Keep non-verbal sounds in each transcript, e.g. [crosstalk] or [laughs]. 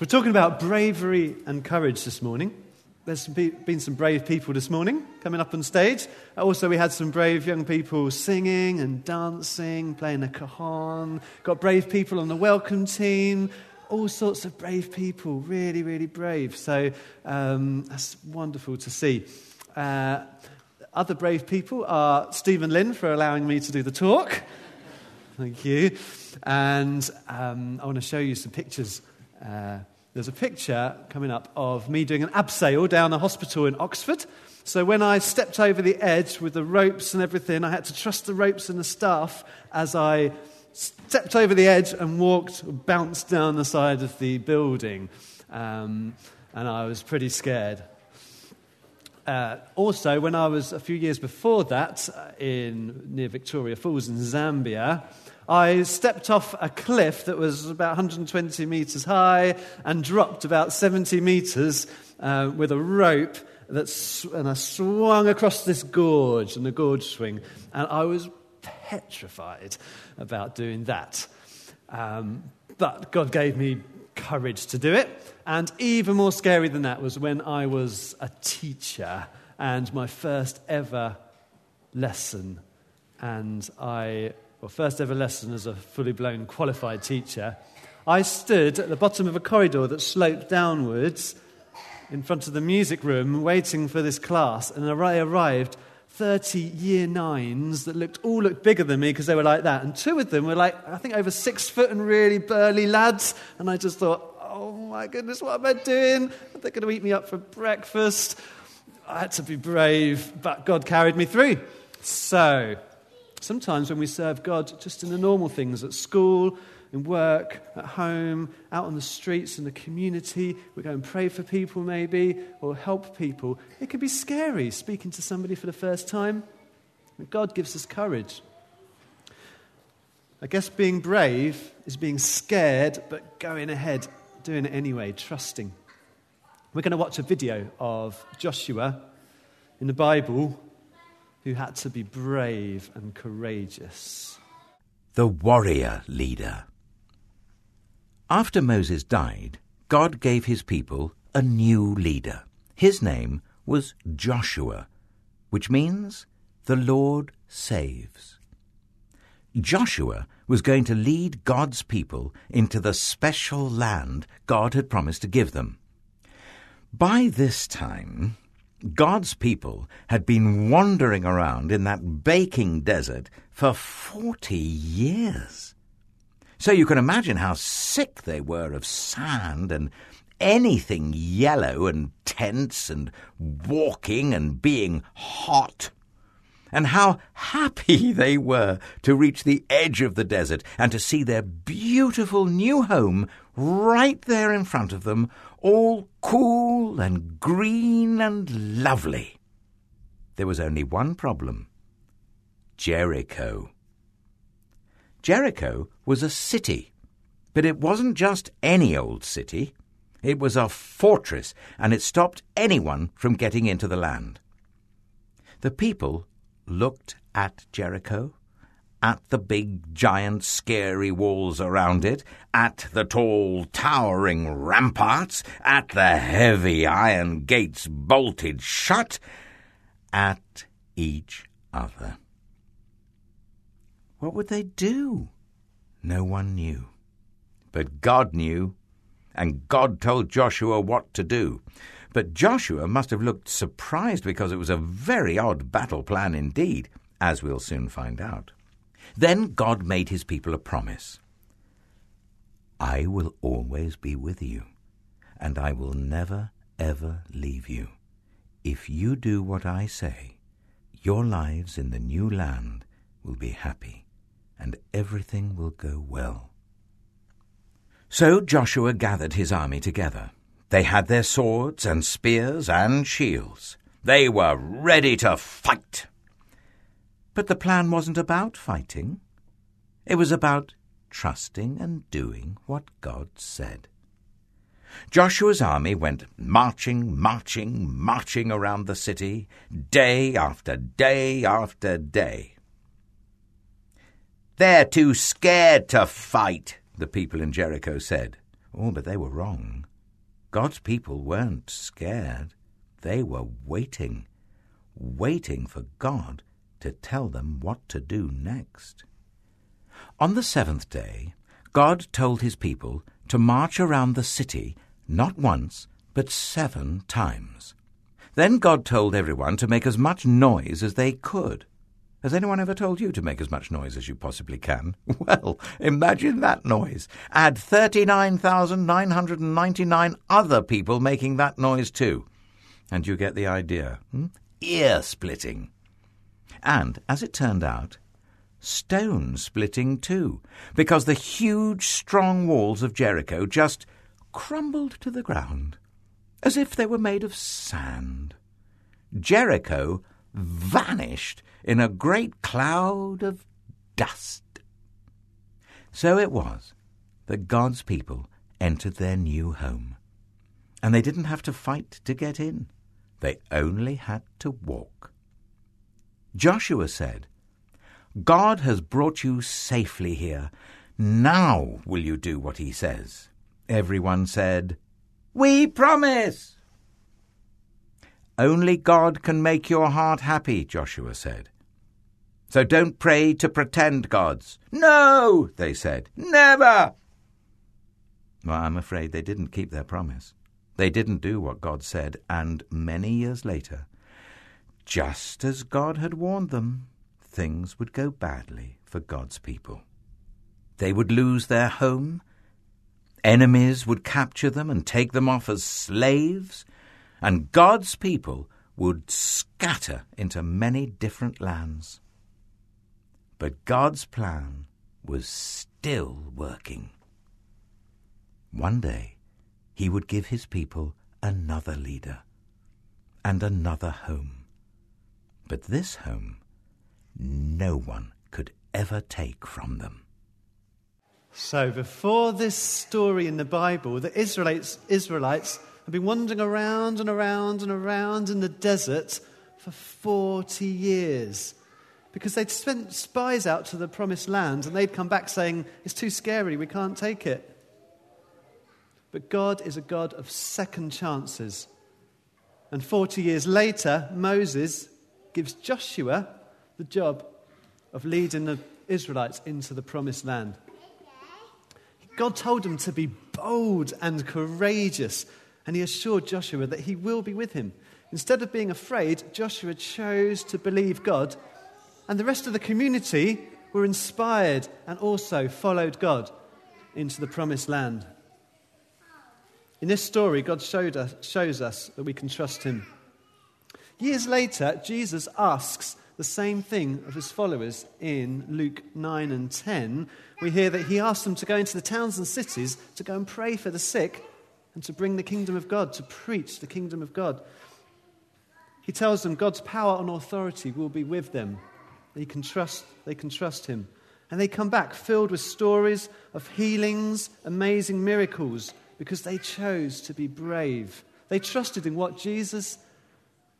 we're talking about bravery and courage this morning. There's been some brave people this morning coming up on stage. Also, we had some brave young people singing and dancing, playing the cajon. Got brave people on the welcome team. All sorts of brave people, really, really brave. So um, that's wonderful to see. Uh, other brave people are Stephen Lynn for allowing me to do the talk. Thank you. And um, I want to show you some pictures. Uh, there's a picture coming up of me doing an abseil down a hospital in Oxford. So when I stepped over the edge with the ropes and everything, I had to trust the ropes and the staff as I stepped over the edge and walked, bounced down the side of the building. Um, and I was pretty scared. Uh, also, when I was a few years before that uh, in near Victoria Falls in Zambia, I stepped off a cliff that was about 120 meters high and dropped about 70 meters uh, with a rope that's, and I swung across this gorge and the gorge swing, and I was petrified about doing that. Um, but God gave me courage to do it. And even more scary than that was when I was a teacher and my first ever lesson. And I well, first ever lesson as a fully blown qualified teacher, I stood at the bottom of a corridor that sloped downwards in front of the music room waiting for this class, and I arrived 30 year nines that looked all looked bigger than me because they were like that. And two of them were like, I think over six foot and really burly lads. And I just thought, oh my goodness, what am I doing? Are They're going to eat me up for breakfast. I had to be brave, but God carried me through. So, Sometimes when we serve God just in the normal things at school, in work, at home, out on the streets, in the community, we go and pray for people maybe, or help people. It can be scary speaking to somebody for the first time. But God gives us courage. I guess being brave is being scared, but going ahead, doing it anyway, trusting. We're going to watch a video of Joshua in the Bible who had to be brave and courageous. The warrior leader. After Moses died, God gave his people a new leader. His name was Joshua, which means the Lord saves. Joshua was going to lead God's people into the special land God had promised to give them. By this time, God's people had been wandering around in that baking desert for 40 years. So you can imagine how sick they were of sand and anything yellow and tense and walking and being hot. And how happy [laughs] they were to reach the edge of the desert and to see their beautiful new home right there in front of them, all cool and green and lovely. There was only one problem Jericho. Jericho was a city, but it wasn't just any old city. It was a fortress, and it stopped anyone from getting into the land. The people looked at Jericho at the big, giant, scary walls around it, at the tall, towering ramparts, at the heavy iron gates bolted shut, at each other. What would they do? No one knew. But God knew, and God told Joshua what to do. But Joshua must have looked surprised because it was a very odd battle plan indeed, as we'll soon find out. Then God made his people a promise I will always be with you, and I will never, ever leave you. If you do what I say, your lives in the new land will be happy, and everything will go well. So Joshua gathered his army together. They had their swords and spears and shields. They were ready to fight. But the plan wasn't about fighting. It was about trusting and doing what God said. Joshua's army went marching, marching, marching around the city, day after day after day. They're too scared to fight, the people in Jericho said. Oh, but they were wrong. God's people weren't scared. They were waiting, waiting for God to tell them what to do next. On the seventh day, God told his people to march around the city not once, but seven times. Then God told everyone to make as much noise as they could. Has anyone ever told you to make as much noise as you possibly can? [laughs] Well, imagine that noise. Add 39,999 other people making that noise too. And you get the idea. Hmm? Ear splitting. And, as it turned out, stone splitting too, because the huge, strong walls of Jericho just crumbled to the ground, as if they were made of sand. Jericho vanished in a great cloud of dust. So it was that God's people entered their new home. And they didn't have to fight to get in. They only had to walk. Joshua said, God has brought you safely here. Now will you do what he says? Everyone said, We promise! Only God can make your heart happy, Joshua said. So don't pray to pretend gods. No, they said. Never! Well, I'm afraid they didn't keep their promise. They didn't do what God said, and many years later, just as God had warned them, things would go badly for God's people. They would lose their home, enemies would capture them and take them off as slaves, and God's people would scatter into many different lands. But God's plan was still working. One day, he would give his people another leader and another home. But this home, no one could ever take from them. So, before this story in the Bible, the Israelites, Israelites have been wandering around and around and around in the desert for 40 years because they'd sent spies out to the promised land and they'd come back saying, It's too scary, we can't take it. But God is a God of second chances. And 40 years later, Moses gives Joshua the job of leading the Israelites into the promised land. God told him to be bold and courageous, and he assured Joshua that he will be with him. Instead of being afraid, Joshua chose to believe God, and the rest of the community were inspired and also followed God into the promised land. In this story, God us, shows us that we can trust him. Years later, Jesus asks the same thing of his followers in Luke 9 and 10. We hear that he asks them to go into the towns and cities to go and pray for the sick and to bring the kingdom of God, to preach the kingdom of God. He tells them God's power and authority will be with them. They can trust, they can trust him. And they come back filled with stories of healings, amazing miracles, because they chose to be brave. They trusted in what Jesus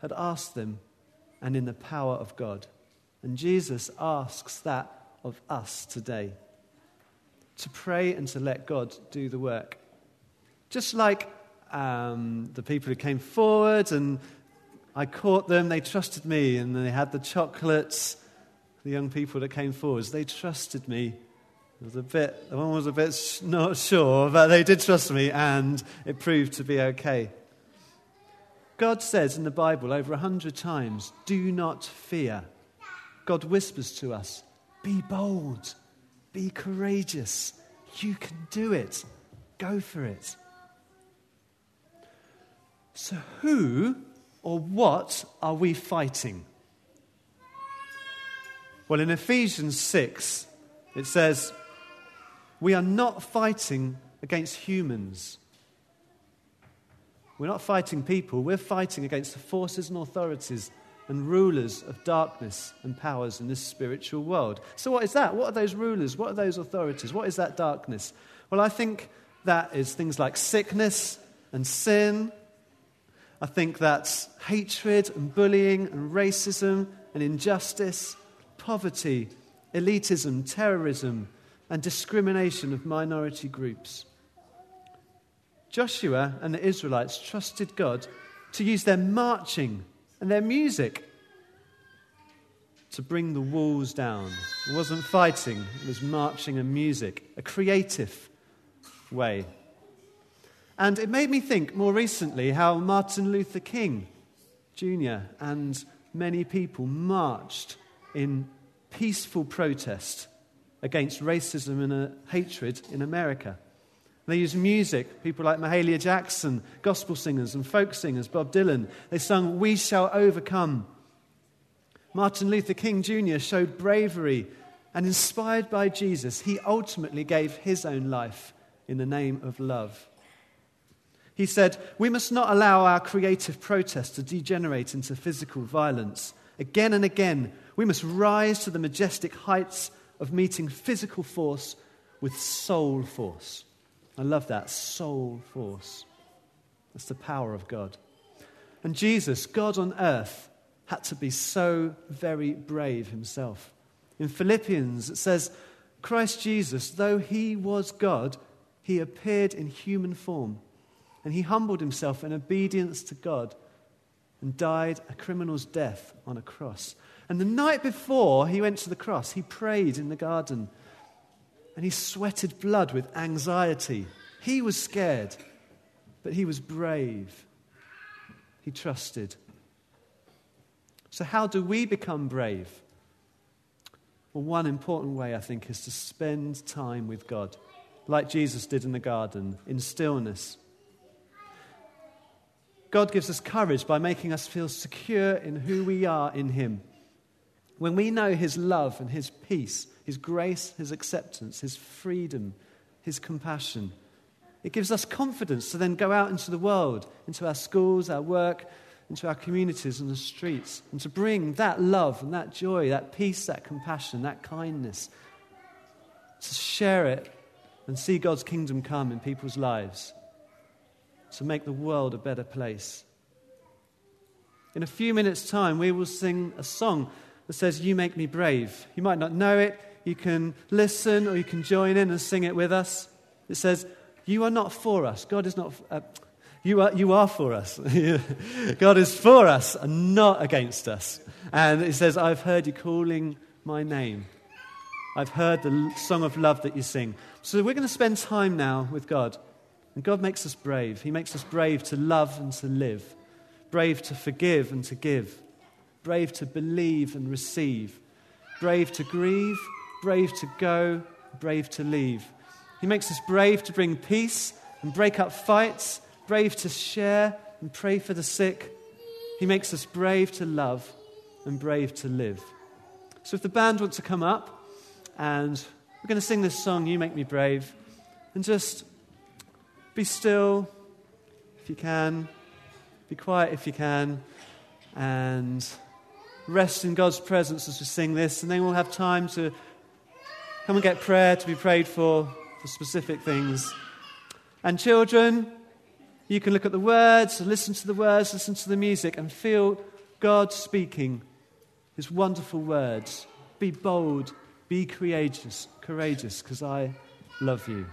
had asked them and in the power of God. And Jesus asks that of us today to pray and to let God do the work. Just like um, the people who came forward and I caught them, they trusted me, and they had the chocolates. The young people that came forward, they trusted me. It was a bit, the one was a bit not sure, but they did trust me, and it proved to be okay. God says in the Bible over a hundred times, do not fear. God whispers to us, be bold, be courageous. You can do it. Go for it. So, who or what are we fighting? Well, in Ephesians 6, it says, We are not fighting against humans. We're not fighting people, we're fighting against the forces and authorities and rulers of darkness and powers in this spiritual world. So, what is that? What are those rulers? What are those authorities? What is that darkness? Well, I think that is things like sickness and sin I think that's hatred and bullying and racism and injustice, poverty, elitism, terrorism, and discrimination of minority groups. Joshua and the Israelites trusted God to use their marching and their music to bring the walls down. It wasn't fighting, it was marching and music, a creative way. And it made me think more recently how Martin Luther King Jr. and many people marched in peaceful protest against racism and uh, hatred in America. They used music, people like Mahalia Jackson, gospel singers and folk singers, Bob Dylan. They sung, We Shall Overcome. Martin Luther King Jr. showed bravery, and inspired by Jesus, he ultimately gave his own life in the name of love. He said, We must not allow our creative protest to degenerate into physical violence. Again and again, we must rise to the majestic heights of meeting physical force with soul force. I love that soul force. That's the power of God. And Jesus, God on earth, had to be so very brave himself. In Philippians, it says, Christ Jesus, though he was God, he appeared in human form, and he humbled himself in obedience to God and died a criminal's death on a cross. And the night before he went to the cross, he prayed in the garden and he sweated blood with anxiety. He was scared, but he was brave. He trusted. So, how do we become brave? Well, one important way, I think, is to spend time with God, like Jesus did in the garden, in stillness. God gives us courage by making us feel secure in who we are in Him. When we know His love and His peace, His grace, His acceptance, His freedom, His compassion, it gives us confidence to then go out into the world, into our schools, our work, into our communities and the streets, and to bring that love and that joy, that peace, that compassion, that kindness, to share it and see God's kingdom come in people's lives, to make the world a better place. In a few minutes' time, we will sing a song that says, You Make Me Brave. You might not know it. You can listen or you can join in and sing it with us. It says, You are not for us. God is not. Uh, you are, you are for us. [laughs] God is for us and not against us. And it says, I've heard you calling my name. I've heard the song of love that you sing. So we're going to spend time now with God. And God makes us brave. He makes us brave to love and to live, brave to forgive and to give, brave to believe and receive, brave to grieve, brave to go, brave to leave. He makes us brave to bring peace and break up fights, brave to share and pray for the sick. He makes us brave to love and brave to live. So if the band wants to come up, and we're going to sing this song, You Make Me Brave, and just be still if you can, be quiet if you can, and rest in God's presence as we sing this, and then we'll have time to come and get prayer to be prayed for for specific things. And children, you can look at the words, listen to the words, listen to the music, and feel God speaking His wonderful words. Be bold, be courageous, courageous, because I love you.